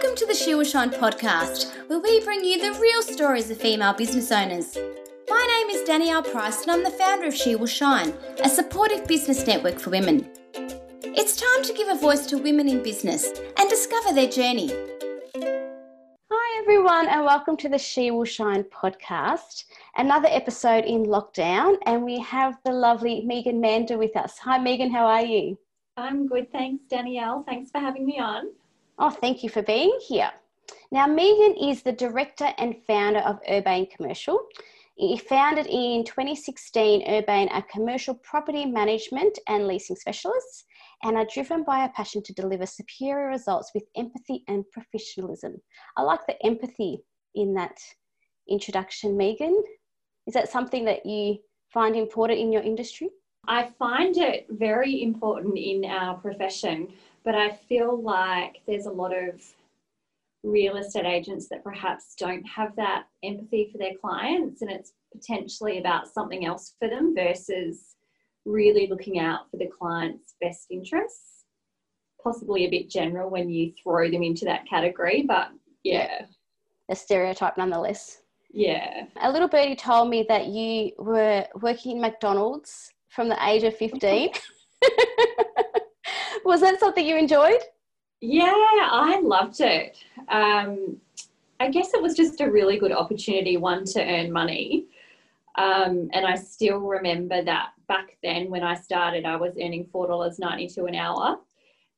Welcome to the She Will Shine podcast, where we bring you the real stories of female business owners. My name is Danielle Price, and I'm the founder of She Will Shine, a supportive business network for women. It's time to give a voice to women in business and discover their journey. Hi, everyone, and welcome to the She Will Shine podcast. Another episode in lockdown, and we have the lovely Megan Mander with us. Hi, Megan, how are you? I'm good, thanks, Danielle. Thanks for having me on. Oh, thank you for being here. Now, Megan is the director and founder of Urbane Commercial. He founded in 2016 Urbane, a commercial property management and leasing specialist, and are driven by a passion to deliver superior results with empathy and professionalism. I like the empathy in that introduction, Megan. Is that something that you find important in your industry? I find it very important in our profession but I feel like there's a lot of real estate agents that perhaps don't have that empathy for their clients and it's potentially about something else for them versus really looking out for the client's best interests. Possibly a bit general when you throw them into that category, but yeah. A stereotype nonetheless. Yeah. A little birdie told me that you were working in McDonald's from the age of 15. was that something you enjoyed? Yeah, I loved it. Um, I guess it was just a really good opportunity, one to earn money. Um, and I still remember that back then when I started, I was earning $4.92 an hour.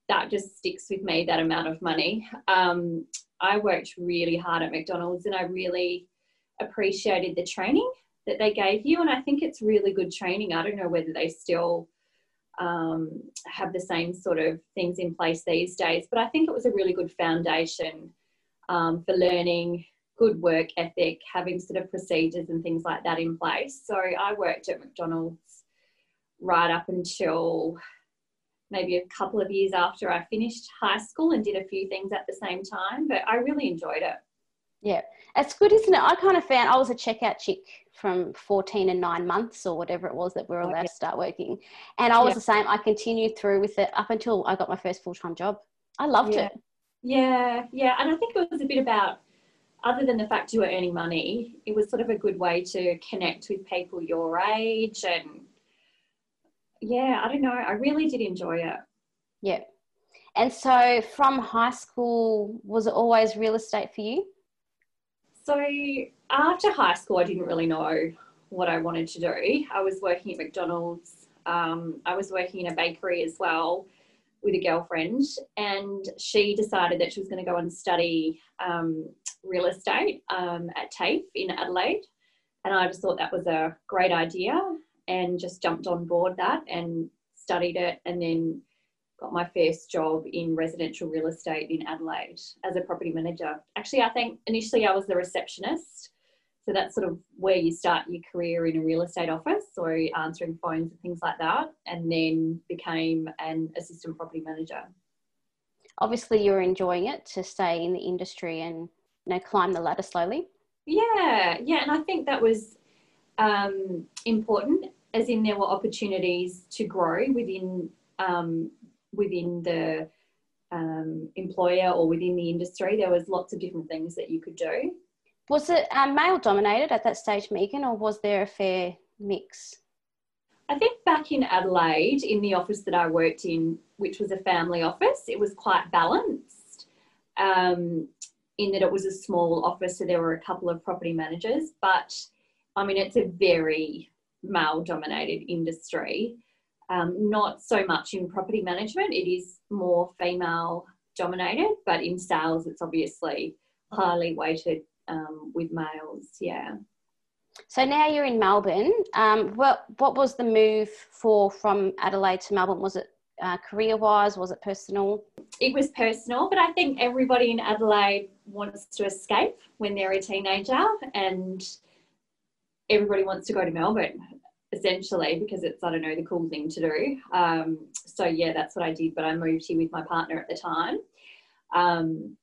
That just sticks with me, that amount of money. Um, I worked really hard at McDonald's and I really appreciated the training that they gave you. And I think it's really good training. I don't know whether they still um, have the same sort of things in place these days. But I think it was a really good foundation um, for learning good work ethic, having sort of procedures and things like that in place. So I worked at McDonald's right up until maybe a couple of years after I finished high school and did a few things at the same time, but I really enjoyed it. Yeah, it's good, isn't it? I kind of found I was a checkout chick from 14 and nine months or whatever it was that we were oh, allowed to start working. And I was yeah. the same. I continued through with it up until I got my first full time job. I loved yeah. it. Yeah, yeah. And I think it was a bit about, other than the fact you were earning money, it was sort of a good way to connect with people your age. And yeah, I don't know. I really did enjoy it. Yeah. And so from high school, was it always real estate for you? So after high school, I didn't really know what I wanted to do. I was working at McDonald's. Um, I was working in a bakery as well with a girlfriend, and she decided that she was going to go and study um, real estate um, at TAFE in Adelaide. And I just thought that was a great idea and just jumped on board that and studied it and then got my first job in residential real estate in Adelaide as a property manager. Actually, I think initially I was the receptionist. So that's sort of where you start your career in a real estate office or answering phones and things like that, and then became an assistant property manager. Obviously, you're enjoying it to stay in the industry and you know climb the ladder slowly. Yeah, yeah, and I think that was um, important, as in there were opportunities to grow within um, within the um, employer or within the industry. There was lots of different things that you could do. Was it um, male dominated at that stage, Megan, or was there a fair mix? I think back in Adelaide, in the office that I worked in, which was a family office, it was quite balanced. Um, in that it was a small office, so there were a couple of property managers. But I mean, it's a very male dominated industry um, not so much in property management. It is more female dominated, but in sales, it's obviously highly weighted um, with males. Yeah. So now you're in Melbourne. Um, what what was the move for from Adelaide to Melbourne? Was it uh, career wise? Was it personal? It was personal, but I think everybody in Adelaide wants to escape when they're a teenager, and everybody wants to go to Melbourne essentially because it's I don't know the cool thing to do. Um, so yeah, that's what I did. But I moved here with my partner at the time, um,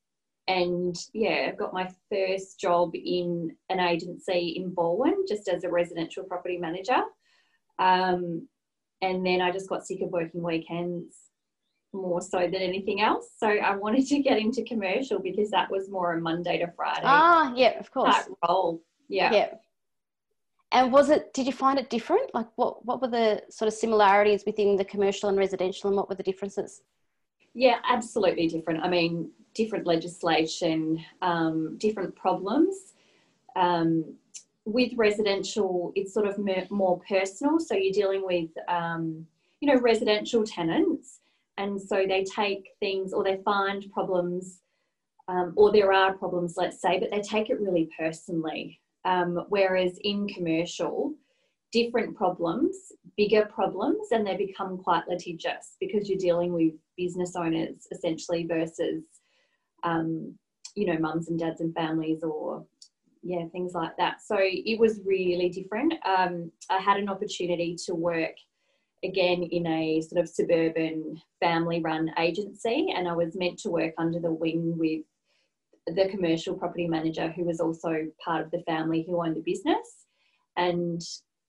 and yeah, I've got my first job in an agency in Balwyn, just as a residential property manager. Um, and then I just got sick of working weekends more so than anything else. So I wanted to get into commercial because that was more a Monday to Friday. Ah, yeah, of course. role. Yeah. Yeah. And was it? Did you find it different? Like, what what were the sort of similarities within the commercial and residential, and what were the differences? Yeah, absolutely different. I mean, different legislation, um, different problems. Um, with residential, it's sort of more personal. So you're dealing with, um, you know, residential tenants, and so they take things or they find problems, um, or there are problems, let's say, but they take it really personally. Um, whereas in commercial, different problems, bigger problems, and they become quite litigious because you're dealing with business owners essentially versus, um, you know, mums and dads and families or yeah, things like that. So it was really different. Um, I had an opportunity to work again in a sort of suburban family run agency, and I was meant to work under the wing with the commercial property manager who was also part of the family who owned the business. And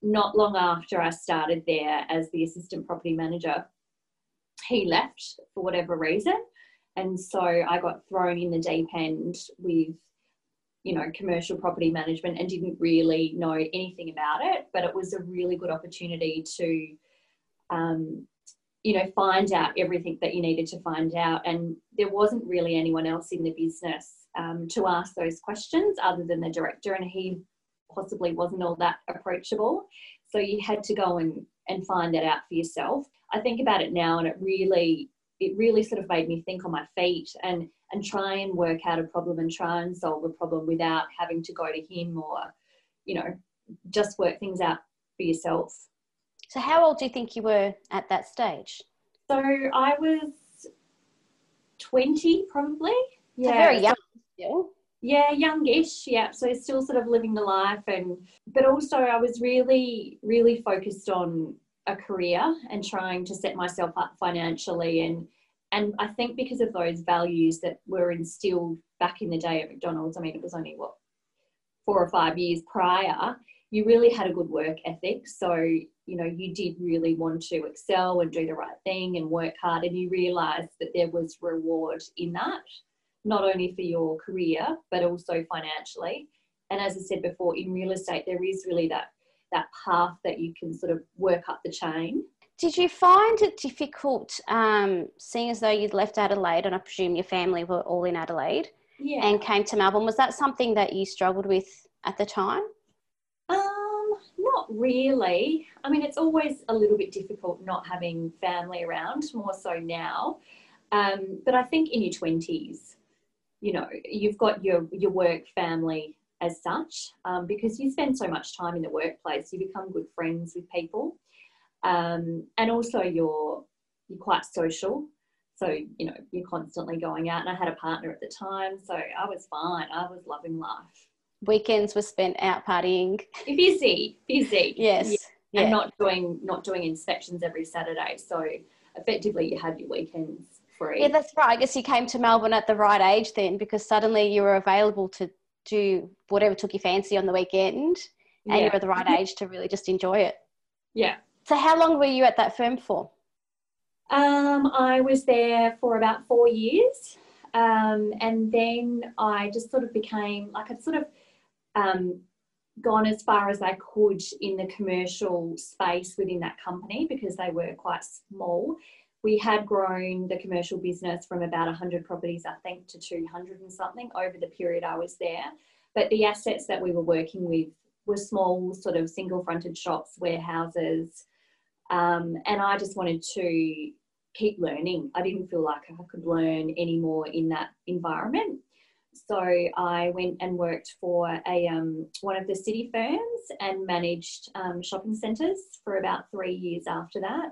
not long after I started there as the assistant property manager, he left for whatever reason. And so I got thrown in the deep end with, you know, commercial property management and didn't really know anything about it. But it was a really good opportunity to, um, you know, find out everything that you needed to find out. And there wasn't really anyone else in the business um, to ask those questions other than the director, and he possibly wasn't all that approachable. So you had to go and, and find that out for yourself. I think about it now, and it really it really sort of made me think on my feet and and try and work out a problem and try and solve a problem without having to go to him or you know just work things out for yourself so how old do you think you were at that stage so i was 20 probably yeah so very young still? Yeah, youngish. Yeah, so still sort of living the life, and but also I was really, really focused on a career and trying to set myself up financially, and and I think because of those values that were instilled back in the day at McDonald's. I mean, it was only what four or five years prior. You really had a good work ethic, so you know you did really want to excel and do the right thing and work hard, and you realised that there was reward in that not only for your career but also financially. And as I said before, in real estate, there is really that that path that you can sort of work up the chain. Did you find it difficult, um, seeing as though you'd left Adelaide, and I presume your family were all in Adelaide, yeah. and came to Melbourne? Was that something that you struggled with at the time? Um, not really. I mean, it's always a little bit difficult not having family around, more so now. Um, but I think in your twenties, you know you've got your your work family as such um, because you spend so much time in the workplace you become good friends with people. Um, and also you're you're quite social. So you know you're constantly going out and i had a partner at the time so i was fine. I was loving life. Weekends were spent out partying. Busy busy. Yes yeah. and not doing not doing inspections every saturday. So effectively you had your weekends free. Yeah, that's right. I guess you came to Melbourne at the right age then because suddenly you were available to do whatever took your fancy on the weekend and yeah. you were the right age to really just enjoy it. Yeah. So how long were you at that firm for? Um, I was there for about four years. Um, and then I just sort of became like I'd sort of um, gone as far as I could in the commercial space within that company because they were quite small we had grown the commercial business from about 100 properties, I think, to 200 and something over the period I was there. But the assets that we were working with were small, sort of single fronted shops, warehouses. Um, and I just wanted to keep learning. I didn't feel like I could learn anymore in that environment. So I went and worked for a um, one of the city firms and managed um, shopping centres for about three years after that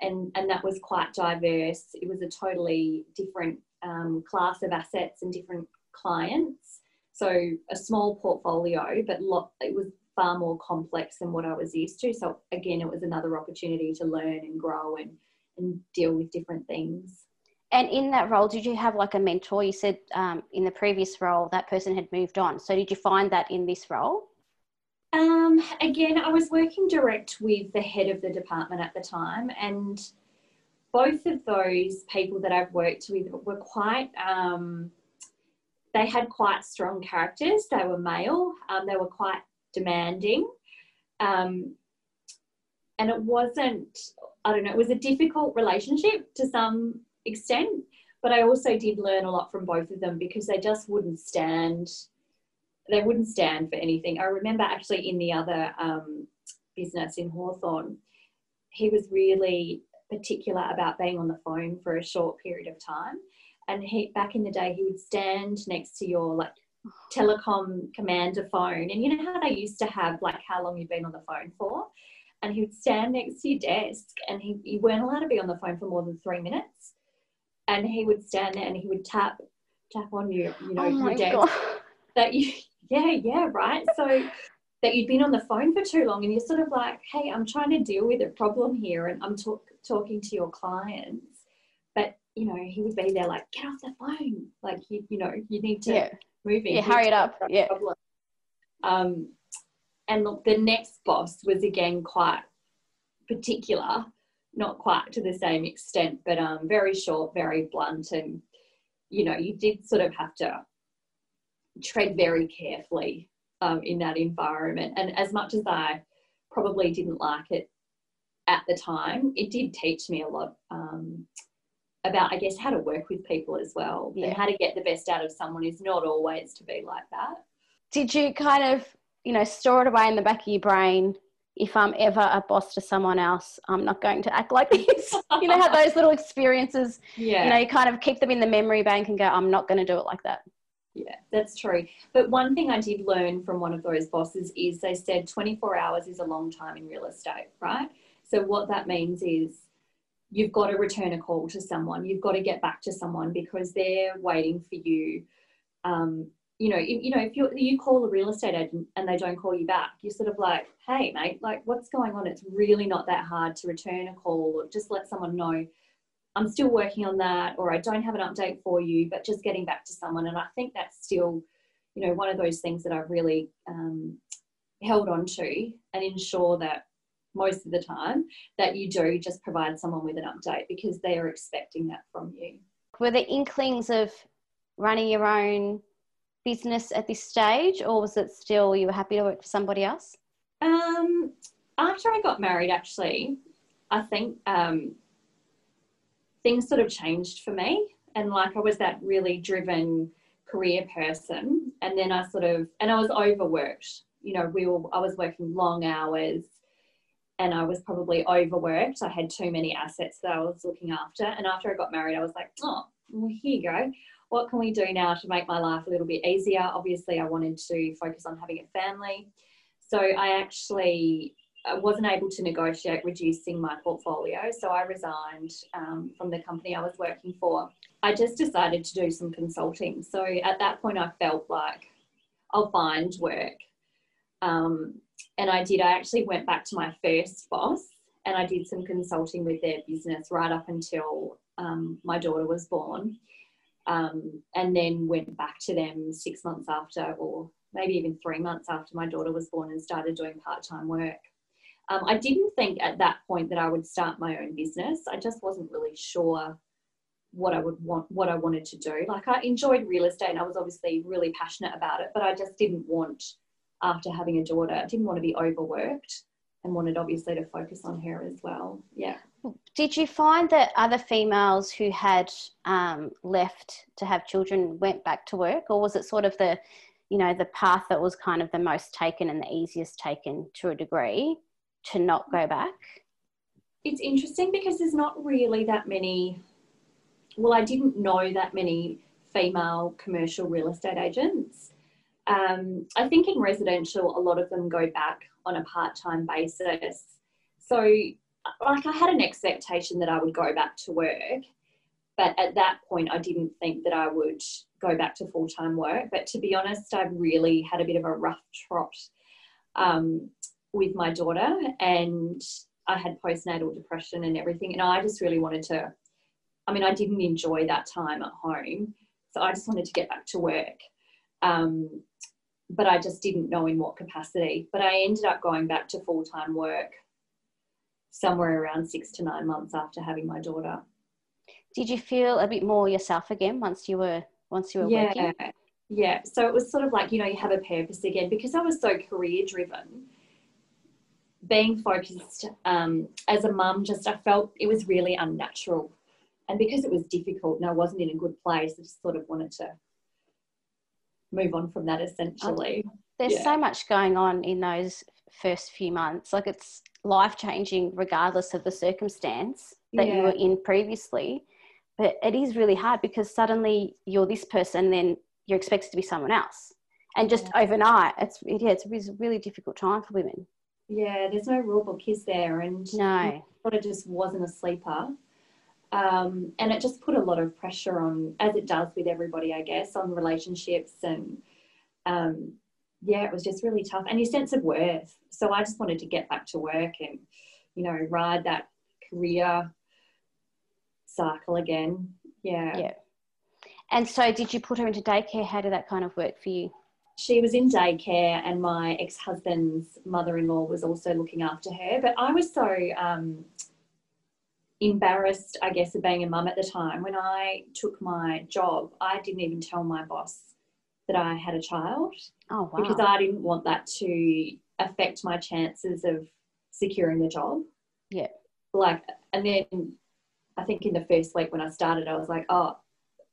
and, and that was quite diverse. It was a totally different um, class of assets and different clients. So a small portfolio, but lot, it was far more complex than what I was used to. So again, it was another opportunity to learn and grow and, and deal with different things. And in that role, did you have like a mentor? You said um, in the previous role that person had moved on. So did you find that in this role? Um, again, I was working direct with the head of the department at the time, and both of those people that I've worked with were quite, um, they had quite strong characters. They were male, um, they were quite demanding. Um, and it wasn't, I don't know, it was a difficult relationship to some extent, but I also did learn a lot from both of them because they just wouldn't stand, they wouldn't stand for anything. I remember actually in the other um, business in Hawthorn, he was really particular about being on the phone for a short period of time. And he back in the day, he would stand next to your like telecom commander phone, and you know how they used to have like how long you've been on the phone for, and he would stand next to your desk, and he you weren't allowed to be on the phone for more than three minutes, and he would stand there and he would tap tap on you, you know, oh your desk God. that you yeah yeah right so that you'd been on the phone for too long and you're sort of like hey i'm trying to deal with a problem here and i'm talk, talking to your clients but you know he would be there like get off the phone like you, you know you need to Yeah. move in Yeah, hurry it up. Yeah. problem. um and look the next boss was again quite particular not quite to the same extent but um very short very blunt and you know you did sort of have to tread very carefully um, in that environment. And as much as I probably didn't like it at the time, it did teach me a lot um, about, I guess, how to work with people as well Yeah. and how to get the best out of someone is not always to be like that. Did you kind of, you know, store it away in the back of your brain? If I'm ever a boss to someone else, I'm not going to act like this. you know, how those little experiences, Yeah. you know, you kind of keep them in the memory bank and go, I'm not going to do it like that. Yeah, that's true. But one thing I did learn from one of those bosses is they said 24 hours is a long time in real estate, right? So what that means is you've got to return a call to someone. You've got to get back to someone because they're waiting for you. Um, you know, if, you know, if you you call a real estate agent and they don't call you back, you're sort of like, hey, mate, like what's going on? It's really not that hard to return a call or just let someone know I'm still working on that, or I don't have an update for you, but just getting back to someone. And I think that's still, you know, one of those things that I've really um, held on to and ensure that most of the time that you do just provide someone with an update because they are expecting that from you. Were the inklings of running your own business at this stage, or was it still you were happy to work for somebody else? Um, after I got married, actually, I think um, things sort of changed for me. And like I was that really driven career person. And then I sort of, and I was overworked. You know, we were, I was working long hours and I was probably overworked. I had too many assets that I was looking after. And after I got married, I was like, oh, well, here you go. What can we do now to make my life a little bit easier? Obviously, I wanted to focus on having a family. So I actually I wasn't able to negotiate reducing my portfolio. So I resigned um, from the company I was working for. I just decided to do some consulting. So at that point, I felt like I'll find work. Um, and I did. I actually went back to my first boss and I did some consulting with their business right up until um, my daughter was born. Um, and then went back to them six months after, or maybe even three months after my daughter was born, and started doing part time work. Um, I didn't think at that point that I would start my own business. I just wasn't really sure what I would want, what I wanted to do. Like I enjoyed real estate, and I was obviously really passionate about it, but I just didn't want, after having a daughter, I didn't want to be overworked, and wanted obviously to focus on her as well. Yeah. Did you find that other females who had um, left to have children went back to work, or was it sort of the, you know, the path that was kind of the most taken and the easiest taken to a degree to not go back? it's interesting because there's not really that many well i didn't know that many female commercial real estate agents. Um, i think in residential a lot of them go back on a part-time basis. So like i had an expectation that i would go back to work but at that point i didn't think that i would go back to full-time work. But to be honest I've really had a bit of a rough trot um, with my daughter and I had postnatal depression and everything. And I just really wanted to, I mean, I didn't enjoy that time at home. So I just wanted to get back to work. Um, but I just didn't know in what capacity. But I ended up going back to full time work somewhere around six to nine months after having my daughter. Did you feel a bit more yourself again once you were once you were yeah, working? Yeah. So it was sort of like, you know, you have a purpose again because I was so career driven. Being focused um, as a mum, just I felt it was really unnatural. And because it was difficult and I wasn't in a good place, I just sort of wanted to move on from that essentially. There's Yeah. so much going on in those first few months. Like it's life changing regardless of the circumstance that you were in previously. But it is really hard because suddenly you're this person, then you're expected to be someone else. And just overnight, it's yeah, it's a really difficult time for women. Yeah, there's no rule book, is there? And No. sort of just wasn't a sleeper. Um, and it just put a lot of pressure on, as it does with everybody, I guess, on relationships. And um, yeah, it was just really tough. And your sense of worth. So I just wanted to get back to work and, you know, ride that career cycle again. Yeah. Yeah. And so did you put her into daycare? How did that kind of work for you? She was in daycare and my ex-husband's mother-in-law was also looking after her but i was so um, embarrassed i guess of being a mum at the time when i took my job i didn't even tell my boss that i had a child Oh wow. because i didn't want that to affect my chances of securing the job Yeah. like and then i think in the first week when i started i was like oh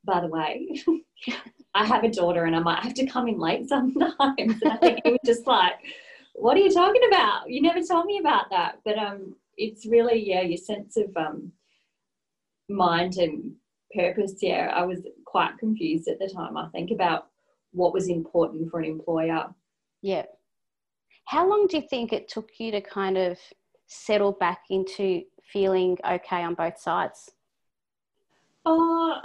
by the way I have a daughter and I might have to come in late sometimes. And I think it was just like, what are you talking about? You never told me about that. But um, it's really, yeah, your sense of um, mind and purpose. Yeah, I was quite confused at the time, I think, about what was important for an employer. Yeah. How long do you think it took you to kind of settle back into feeling okay on both sides? Oh,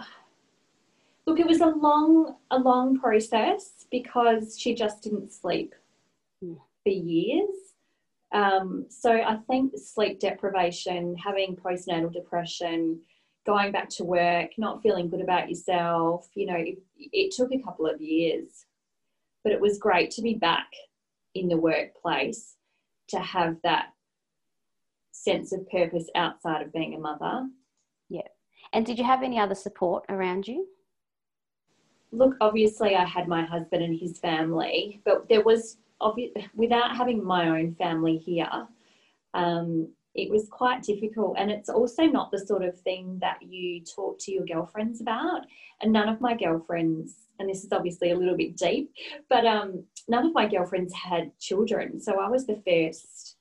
look, it was a long, a long process because she just didn't sleep Mm. for years. Um, so I think sleep deprivation, having postnatal depression, going back to work, not feeling good about yourself, you know, it, it took a couple of years, but it was great to be back in the workplace to have that sense of purpose outside of being a mother. Yeah. And did you have any other support around you? Look, obviously, I had my husband and his family, but there was obvi- without having my own family here. Um, it was quite difficult, and it's also not the sort of thing that you talk to your girlfriends about. And none of my girlfriends, and this is obviously a little bit deep, but um, none of my girlfriends had children, so I was the first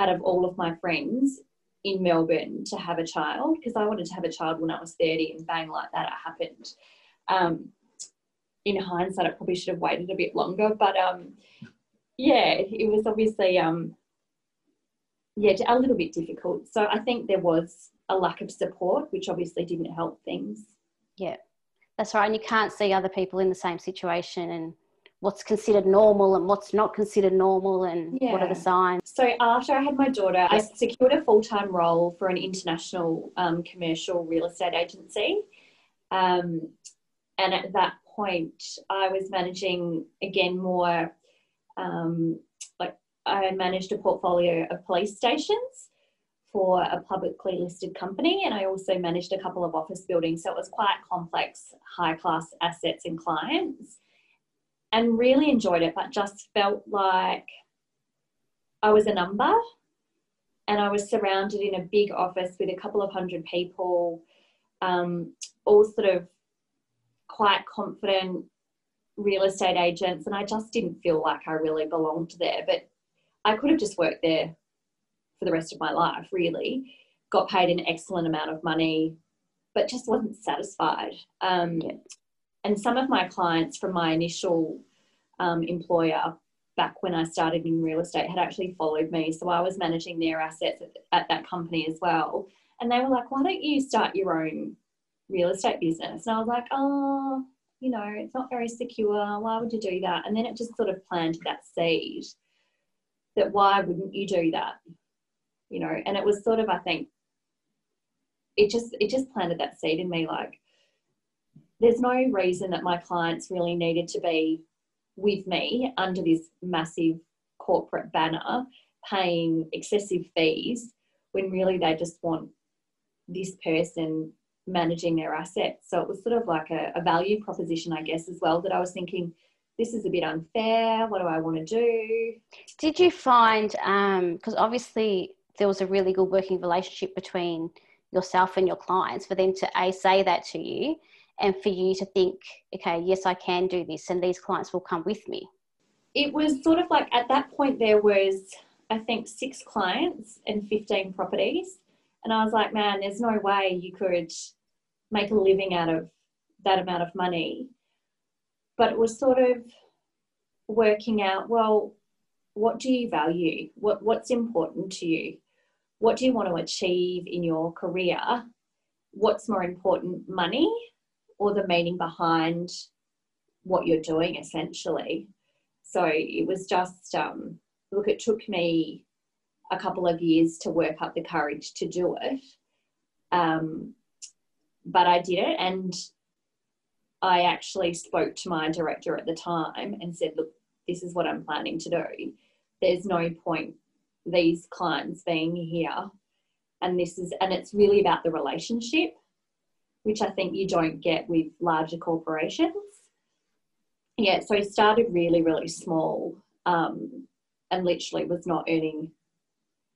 out of all of my friends in Melbourne to have a child because I wanted to have a child when I was 30, and bang, like that, it happened. Um, in hindsight, I probably should have waited a bit longer, but um, yeah, it was obviously um, yeah, a little bit difficult. So I think there was a lack of support, which obviously didn't help things. Yeah, that's right. And you can't see other people in the same situation and what's considered normal and what's not considered normal and what are the signs. So after I had my daughter, I secured a full time role for an international um, commercial real estate agency. Um, and at that point, I was managing again more um, like I managed a portfolio of police stations for a publicly listed company, and I also managed a couple of office buildings. So it was quite complex, high class assets and clients, and really enjoyed it, but just felt like I was a number and I was surrounded in a big office with a couple of hundred people, um, all sort of quite confident real estate agents. And I just didn't feel like I really belonged there. But I could have just worked there for the rest of my life, really. Got paid an excellent amount of money, but just wasn't satisfied. Um, Yeah. And some of my clients from my initial um, employer back when I started in real estate had actually followed me. So I was managing their assets at, at that company as well. And they were like, why don't you start your own real estate business? And I was like, oh, you know, it's not very secure. Why would you do that? And then it just sort of planted that seed that why wouldn't you do that? You know, and it was sort of, I think, it just it just planted that seed in me like there's no reason that my clients really needed to be with me under this massive corporate banner paying excessive fees when really they just want this person managing their assets. So it was sort of like a, a value proposition, I guess, as well, that I was thinking, this is a bit unfair. What do I want to do? Did you find, because um, obviously there was a really good working relationship between yourself and your clients, for them to A, say that to you, and for you to think, okay, yes, I can do this, and these clients will come with me? It was sort of like at that point, there was, I think, six clients and 15 properties. And I was like, man, there's no way you could make a living out of that amount of money. But it was sort of working out, well, what do you value? What, what's important to you? What do you want to achieve in your career? What's more important, money or the meaning behind what you're doing, essentially? So it was just, um, look, it took me a couple of years to work up the courage to do it. Um, but I did it and I actually spoke to my director at the time and said, look, this is what I'm planning to do. There's no point these clients being here. And this is, and it's really about the relationship, which I think you don't get with larger corporations. Yeah, so I started really, really small um, and literally was not earning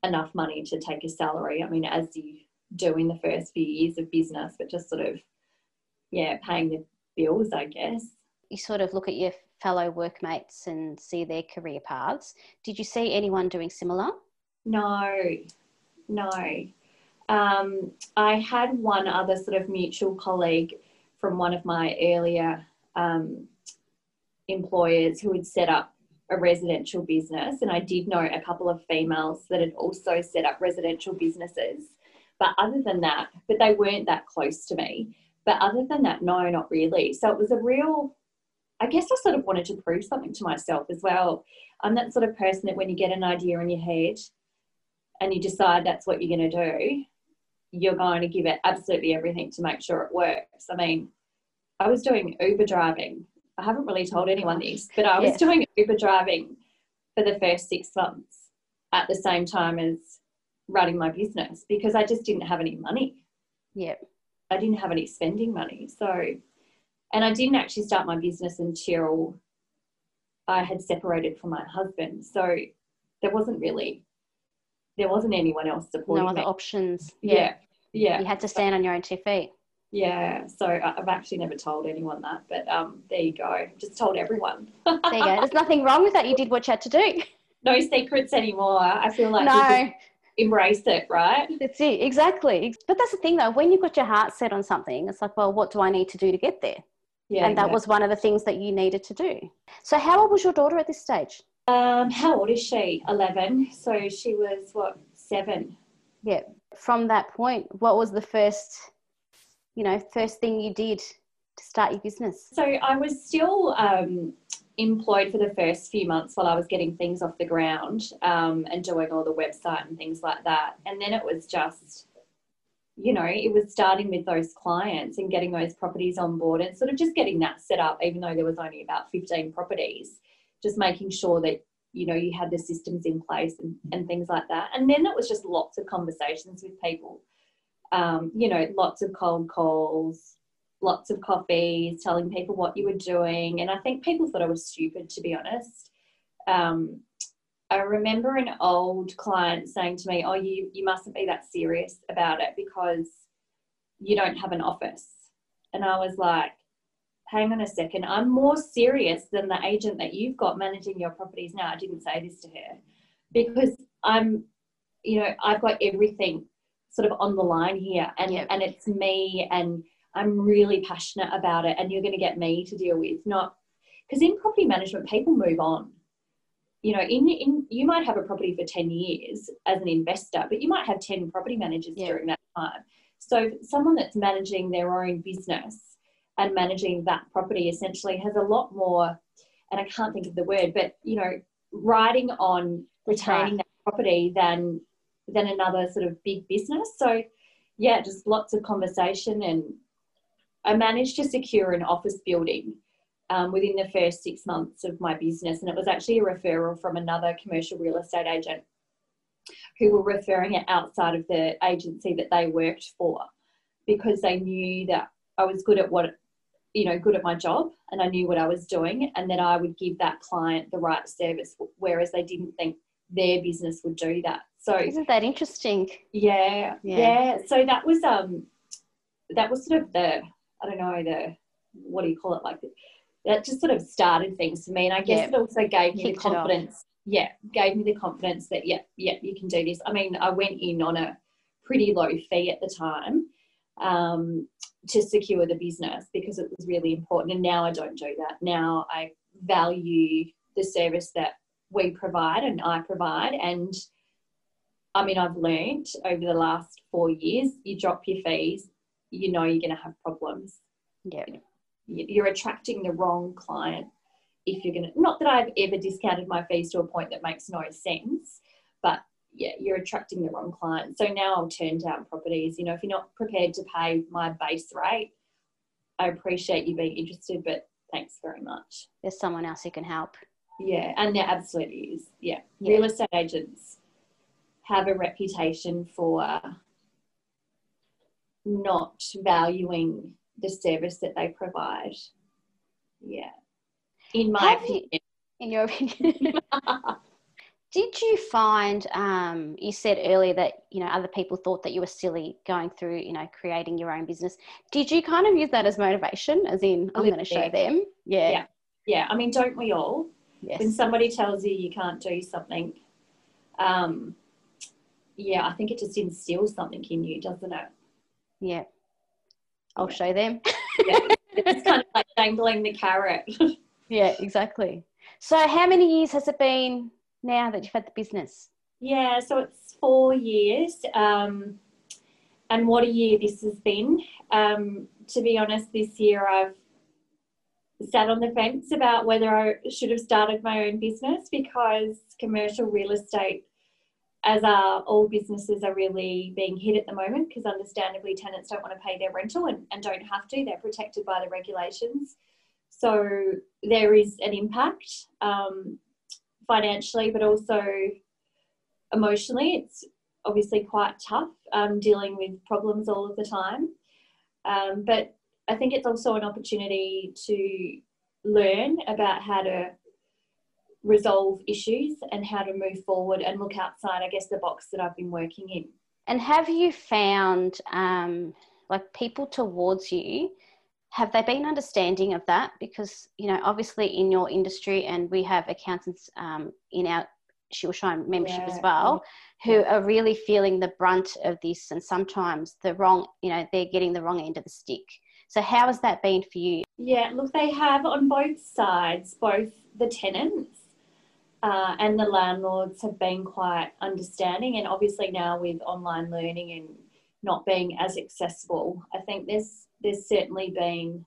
enough money to take a salary. I mean, as you do in the first few years of business, but just sort of, yeah, paying the bills, I guess. You sort of look at your fellow workmates and see their career paths. Did you see anyone doing similar? No, no. Um, I had one other sort of mutual colleague from one of my earlier um, employers who had set up a residential business, and I did know a couple of females that had also set up residential businesses. But other than that, but they weren't that close to me. But other than that, no, not really. So it was a real, I guess I sort of wanted to prove something to myself as well. I'm that sort of person that when you get an idea in your head and you decide that's what you're going to do, you're going to give it absolutely everything to make sure it works. I mean, I was doing Uber driving I haven't really told anyone this, but I was yes. doing Uber driving for the first six months at the same time as running my business because I just didn't have any money. Yep. I didn't have any spending money. So, and I didn't actually start my business until I had separated from my husband. So there wasn't really, there wasn't anyone else supporting No other me. options. Yeah. yeah. Yeah. You had to stand on your own two feet. Yeah, so I've actually never told anyone that, but um, there you go. Just told everyone. there you go. There's nothing wrong with that. You did what you had to do. No secrets anymore. I feel like no. embrace it, right? That's it, exactly. But that's the thing though, when you've got your heart set on something, it's like, well, what do I need to do to get there? Yeah, and that yeah. was one of the things that you needed to do. So, how old was your daughter at this stage? Um, how old is she? 11. So, she was what, seven? Yeah. From that point, what was the first you know, first thing you did to start your business? So I was still um, employed for the first few months while I was getting things off the ground um, and doing all the website and things like that. And then it was just, you know, it was starting with those clients and getting those properties on board and sort of just getting that set up, even though there was only about 15 properties, just making sure that you know you had the systems in place and, and things like that and then it was just lots of conversations with people um, you know, lots of cold calls, lots of coffees, telling people what you were doing. And I think people thought I was stupid, to be honest. Um, I remember an old client saying to me, Oh, you, you mustn't be that serious about it because you don't have an office. And I was like, Hang on a second, I'm more serious than the agent that you've got managing your properties now. I didn't say this to her because I'm, you know, I've got everything sort of on the line here and yep. and it's me and I'm really passionate about it and you're going to get me to deal with not because in property management people move on you know in, in you might have a property for 10 years as an investor but you might have 10 property managers yep. during that time so someone that's managing their own business and managing that property essentially has a lot more and I can't think of the word but you know riding on retaining that property than than another sort of big business. So, yeah, just lots of conversation. And I managed to secure an office building um, within the first six months of my business. And it was actually a referral from another commercial real estate agent who were referring it outside of the agency that they worked for because they knew that I was good at what you know good at my job and I knew what I was doing and that I would give that client the right service whereas they didn't think their business would do that so isn't that interesting yeah yeah, yeah. so that was um that was sort of the I don't know the what do you call it like that just sort of started things for me and I guess yeah. it also gave me Kicked the confidence yeah gave me the confidence that yeah yeah you can do this I mean I went in on a pretty low fee at the time um, to secure the business because it was really important. And now I don't do that. Now I value the service that we provide and I provide. And I mean, I've learned over the last four years, you drop your fees, you know you're going to have problems. Yeah. You're attracting the wrong client if you're going to, not that I've ever discounted my fees to a point that makes no sense, but yeah, you're attracting the wrong client. So now I'll turn down properties. You know, if you're not prepared to pay my base rate, I appreciate you being interested, but thanks very much. There's someone else who can help. Yeah, and there absolutely is. Yeah. yeah. Real estate agents have a reputation for not valuing the service that they provide. Yeah. In my have opinion. You, in your opinion. Did you find um, you said earlier that you know other people thought that you were silly going through you know creating your own business? Did you kind of use that as motivation, as in I'm going to show them? Yeah. yeah, yeah. I mean, don't we all? Yes. When somebody tells you you can't do something, um, yeah, I think it just instills something in you, doesn't it? Yeah. I'll yeah. show them. yeah. It's kind of like dangling the carrot. yeah, exactly. So, how many years has it been now that you've had the business? Yeah, so it's four years. Um, and what a year this has been. Um, to be honest, this year I've sat on the fence about whether I should have started my own business because commercial real estate, as are all businesses, are really being hit at the moment because understandably tenants don't want to pay their rental and, and don't have to. They're protected by the regulations. So there is an impact. Um, financially, but also emotionally. It's obviously quite tough um, dealing with problems all of the time. Um, but I think it's also an opportunity to learn about how to resolve issues and how to move forward and look outside, I guess, the box that I've been working in. And have you found um, like people towards you? have they been understanding of that? Because, you know, obviously in your industry, and we have accountants um, in our She Will Shine membership yeah. as well, who yeah. are really feeling the brunt of this and sometimes the wrong, you know, they're getting the wrong end of the stick. So, how has that been for you? Yeah, look, they have on both sides, both the tenants uh, and the landlords have been quite understanding. And obviously, now with online learning and not being as accessible, I think there's there's certainly been,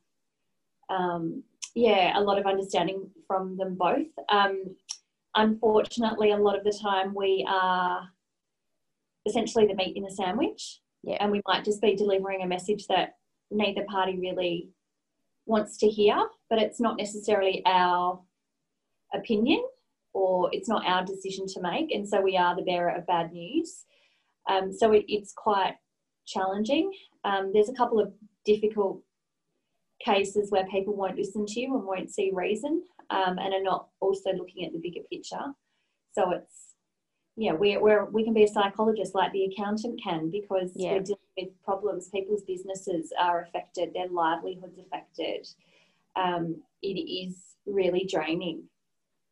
um, yeah, a lot of understanding from them both. Um, unfortunately, a lot of the time we are essentially the meat in the sandwich, yeah. and we might just be delivering a message that neither party really wants to hear, but it's not necessarily our opinion or it's not our decision to make, and so we are the bearer of bad news. Um, so it, it's quite challenging. Um, there's a couple of difficult cases where people won't listen to you and won't see reason um, and are not also looking at the bigger picture. So it's, yeah, we're, we're, we can be a psychologist like the accountant can because yeah. we're dealing with problems. People's businesses are affected, their livelihoods affected. Um, it is really draining.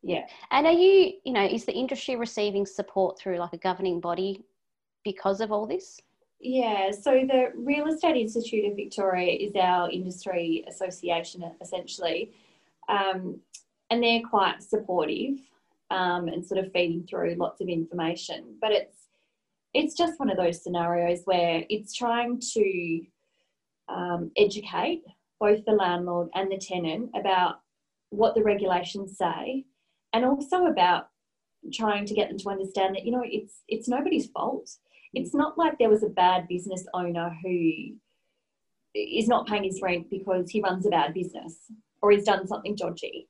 Yeah. And are you, you know, is the industry receiving support through like a governing body because of all this? Yeah, so the Real Estate Institute of Victoria is our industry association essentially, um, and they're quite supportive um, and sort of feeding through lots of information. But it's it's just one of those scenarios where it's trying to um, educate both the landlord and the tenant about what the regulations say, and also about trying to get them to understand that you know it's it's nobody's fault it's not like there was a bad business owner who is not paying his rent because he runs a bad business or he's done something dodgy.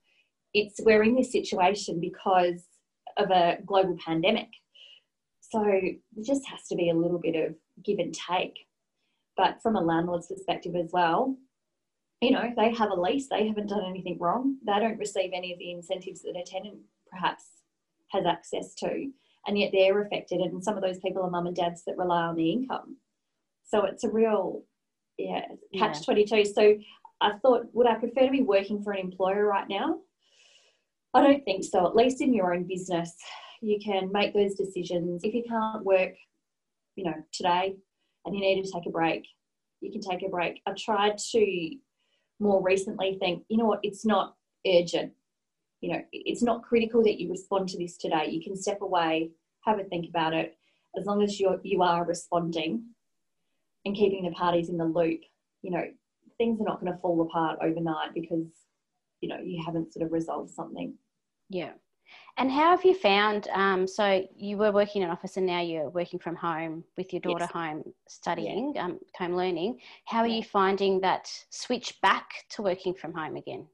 It's we're in this situation because of a global pandemic. So there just has to be a little bit of give and take. But from a landlord's perspective as well, you know, they have a lease, they haven't done anything wrong. They don't receive any of the incentives that a tenant perhaps has access to, and yet they're affected. And some of those people are mum and dads that rely on the income. So it's a real, yeah, catch yeah. 22. So I thought, would I prefer to be working for an employer right now? I don't think so. At least in your own business, you can make those decisions. If you can't work, you know, today and you need to take a break, you can take a break. I've tried to more recently think, you know what, it's not urgent. You know, it's not critical that you respond to this today. You can step away, have a think about it. As long as you're you are responding and keeping the parties in the loop, you know, things are not going to fall apart overnight because, you know, you haven't sort of resolved something. Yeah. And how have you found? Um, so you were working in an office, and now you're working from home with your daughter yes. home studying, yeah. um, home learning. How are you finding that switch back to working from home again?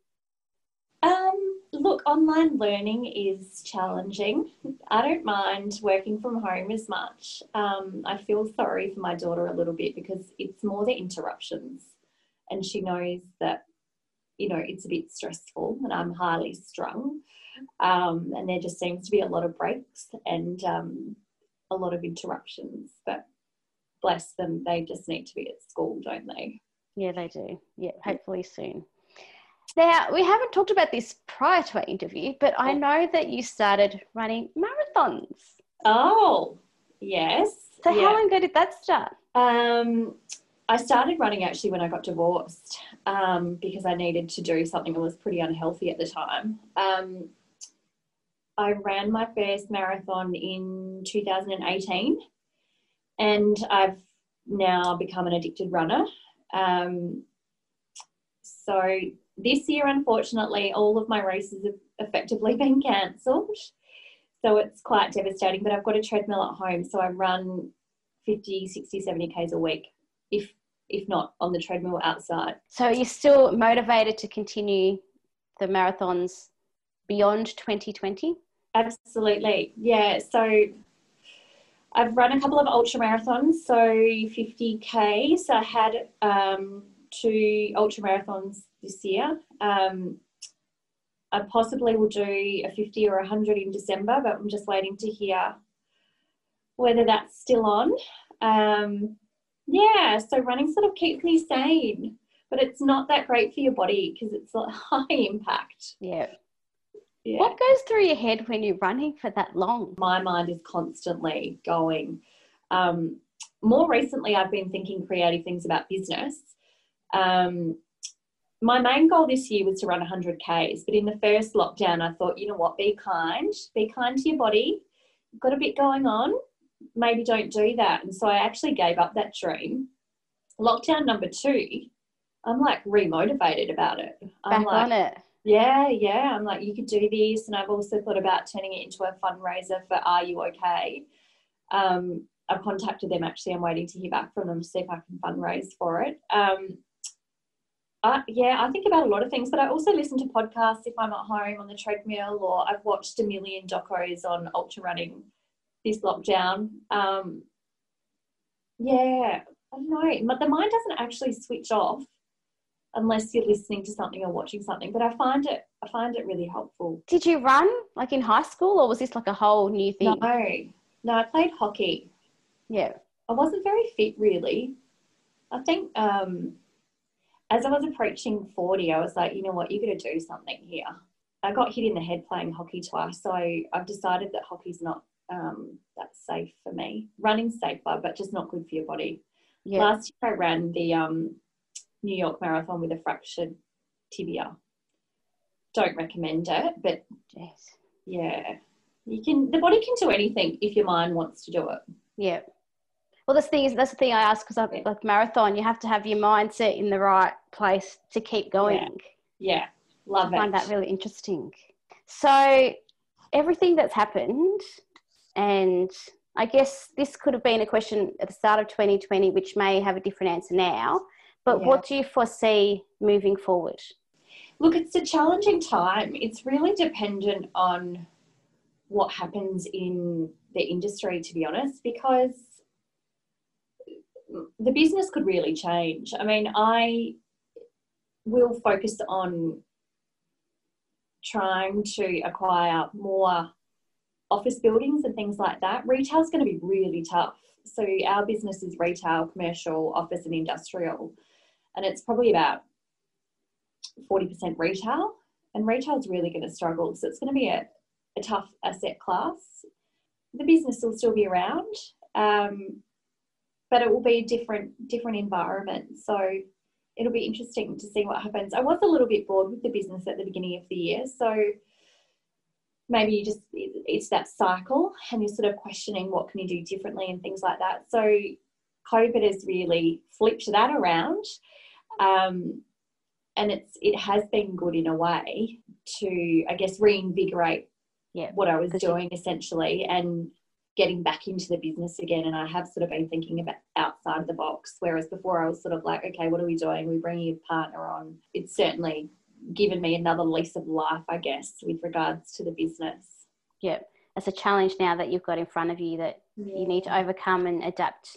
Um, look, online learning is challenging. I don't mind working from home as much. Um, I feel sorry for my daughter a little bit because it's more the interruptions, and she knows that you know it's a bit stressful, and I'm highly strung. Um, and there just seems to be a lot of breaks and um, a lot of interruptions. But bless them, they just need to be at school, don't they? Yeah, they do. Yeah, hopefully soon. Now, we haven't talked about this prior to our interview, but I know that you started running marathons. Oh, yes. So, yeah. how long ago did that start? Um, I started running actually when I got divorced um, because I needed to do something that was pretty unhealthy at the time. Um, I ran my first marathon in 2018 and I've now become an addicted runner. Um, so this year, unfortunately, all of my races have effectively been cancelled. So it's quite devastating, but I've got a treadmill at home. So I run 50, 60, 70 Ks a week, if, if not on the treadmill outside. So are you're still motivated to continue the marathons beyond 2020? Absolutely. Yeah. So I've run a couple of ultra marathons, so 50K. So I had um, two ultra marathons this year. Um, I possibly will do a 50 or 100 in December, but I'm just waiting to hear whether that's still on. Um, yeah, so running sort of keeps me sane, but it's not that great for your body because it's like high impact. Yeah. Yeah. What goes through your head when you're running for that long? My mind is constantly going. Um, more recently, I've been thinking creative things about business. Um, my main goal this year was to run 100 Ks, but in the first lockdown, I thought, you know what, be kind, be kind to your body. You've got a bit going on, maybe don't do that. And so I actually gave up that dream. Lockdown number two, I'm like remotivated about it. I'm Back like, on it yeah, yeah. I'm like, you could do this. And I've also thought about turning it into a fundraiser for Are You OK? Um, I've contacted them actually. I'm waiting to hear back from them to see if I can fundraise for it. Um, I, yeah, I think about a lot of things, but I also listen to podcasts if I'm at home on the treadmill, or I've watched a million docos on ultra running this lockdown. Um, yeah, I don't know. The mind doesn't actually switch off unless you're listening to something or watching something. But I find it I find it really helpful. Did you run like in high school or was this like a whole new thing? No. No, I played hockey. Yeah. I wasn't very fit really. I think um, as I was approaching 40, I was like, you know what, you're going to do something here. I got hit in the head playing hockey twice, so I've decided that hockey's not um, that safe for me. Running's safer, but just not good for your body. Yeah. Last year I ran the um, New York Marathon with a fractured tibia. Don't recommend it, but yes, yeah, you can. The body can do anything if your mind wants to do it. Yeah. Well, this thing is that's the thing I ask because I like marathon. You have to have your mindset in the right place to keep going. Yeah, yeah. love I it. Find that really interesting. So everything that's happened, and I guess this could have been a question at the start of 2020, which may have a different answer now. But yeah. what do you foresee moving forward? Look, it's a challenging time. It's really dependent on what happens in the industry, to be honest, because the business could really change. I mean, I will focus on trying to acquire more office buildings and things like that. Retail is going to be really tough. So, our business is retail, commercial, office, and industrial, and it's probably about 40% retail. And retail is really going to struggle. So, it's going to be a, a tough asset class. The business will still be around, um, but it will be a different different environment. So it'll be interesting to see what happens. I was a little bit bored with the business at the beginning of the year, so maybe you just it's that cycle and you're sort of questioning what can you do differently and things like that. So COVID has really flipped that around. Um, and it's it has been good in a way to I guess reinvigorate yeah, what I was doing essentially and getting back into the business again. And I have sort of been thinking about outside of the box, whereas before I was sort of like, okay, what are we doing? We're bringing a partner on. It's certainly given me another lease of life, I guess, with regards to the business. Yep. It's a challenge now that you've got in front of you that yeah. you need to overcome and adapt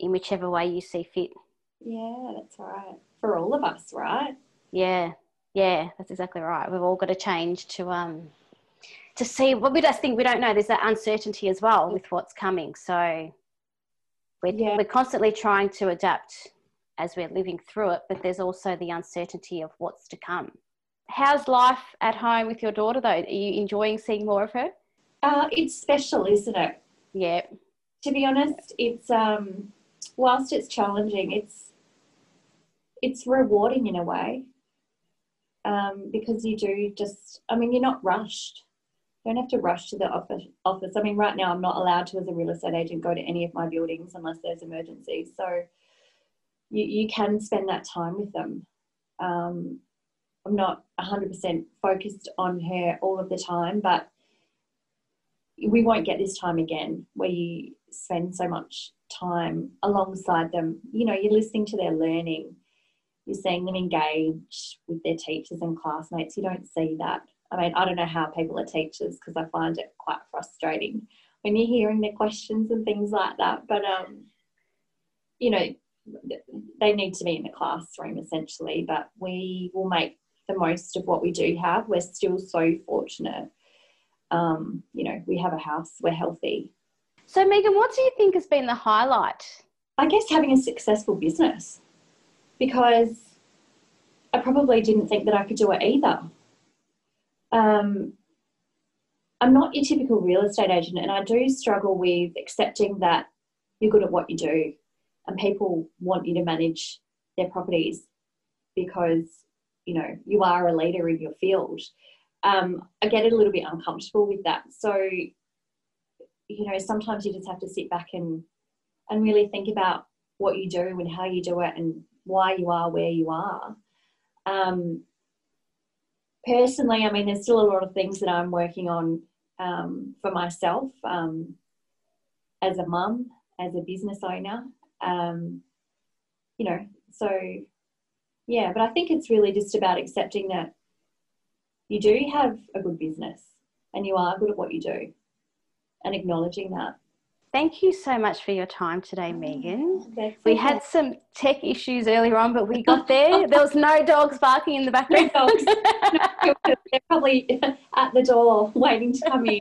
in whichever way you see fit. Yeah, that's right. For all of us, right? Yeah. Yeah, that's exactly right. We've all got to change to um to see what we just think we don't know. There's that uncertainty as well with what's coming. So we're, yeah. we're constantly trying to adapt as we're living through it, but there's also the uncertainty of what's to come. How's life at home with your daughter though? Are you enjoying seeing more of her? Uh, it's special, isn't it? Yeah. To be honest, it's um, whilst it's challenging, it's it's rewarding in a way um, because you do just. I mean, you're not rushed you don't have to rush to the office. office. I mean, right now I'm not allowed to, as a real estate agent, go to any of my buildings unless there's emergencies. So you, you can spend that time with them. Um, I'm not 100% focused on her all of the time, but we won't get this time again where you spend so much time alongside them. You know, you're listening to their learning, you're seeing them engage with their teachers and classmates. You don't see that I mean, I don't know how people are teachers because I find it quite frustrating when you're hearing their questions and things like that. But, um, you know, they need to be in the classroom essentially, but we will make the most of what we do have. We're still so fortunate. Um, you know, we have a house, we're healthy. So, Megan, what do you think has been the highlight? I guess having a successful business because I probably didn't think that I could do it either um, I'm not your typical real estate agent, and I do struggle with accepting that you're good at what you do, and people want you to manage their properties because you know you are a leader in your field. Um, I get a little bit uncomfortable with that. So, you know, sometimes you just have to sit back and and really think about what you do and how you do it and why you are where you are. Um, personally, I mean, there's still a lot of things that I'm working on um, for myself um, as a mum, as a business owner. Um, you know, so yeah, but I think it's really just about accepting that you do have a good business and you are good at what you do and acknowledging that. Thank you so much for your time today, oh, Megan. we had some tech issues earlier on, but we got there. there was no dogs barking in the background. No dogs. They're probably at the door waiting to come in.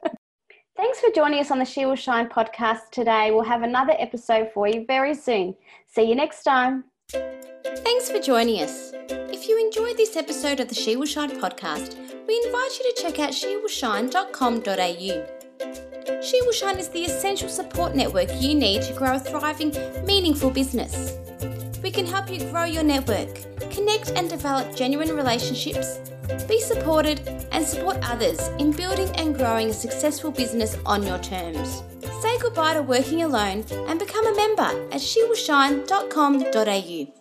Thanks for joining us on the She Will Shine podcast today. We'll have another episode for you very soon. See you next time. Thanks for joining us. If you enjoyed this episode of the She Will Shine podcast, we invite you to check out shewillshine.com.au. She Will Shine is the essential support network you need to grow a thriving, meaningful business. We can help you grow your network, connect and develop genuine relationships, be supported, and support others in building and growing a successful business on your terms. Say goodbye to working alone and become a member at shewillshine.com.au.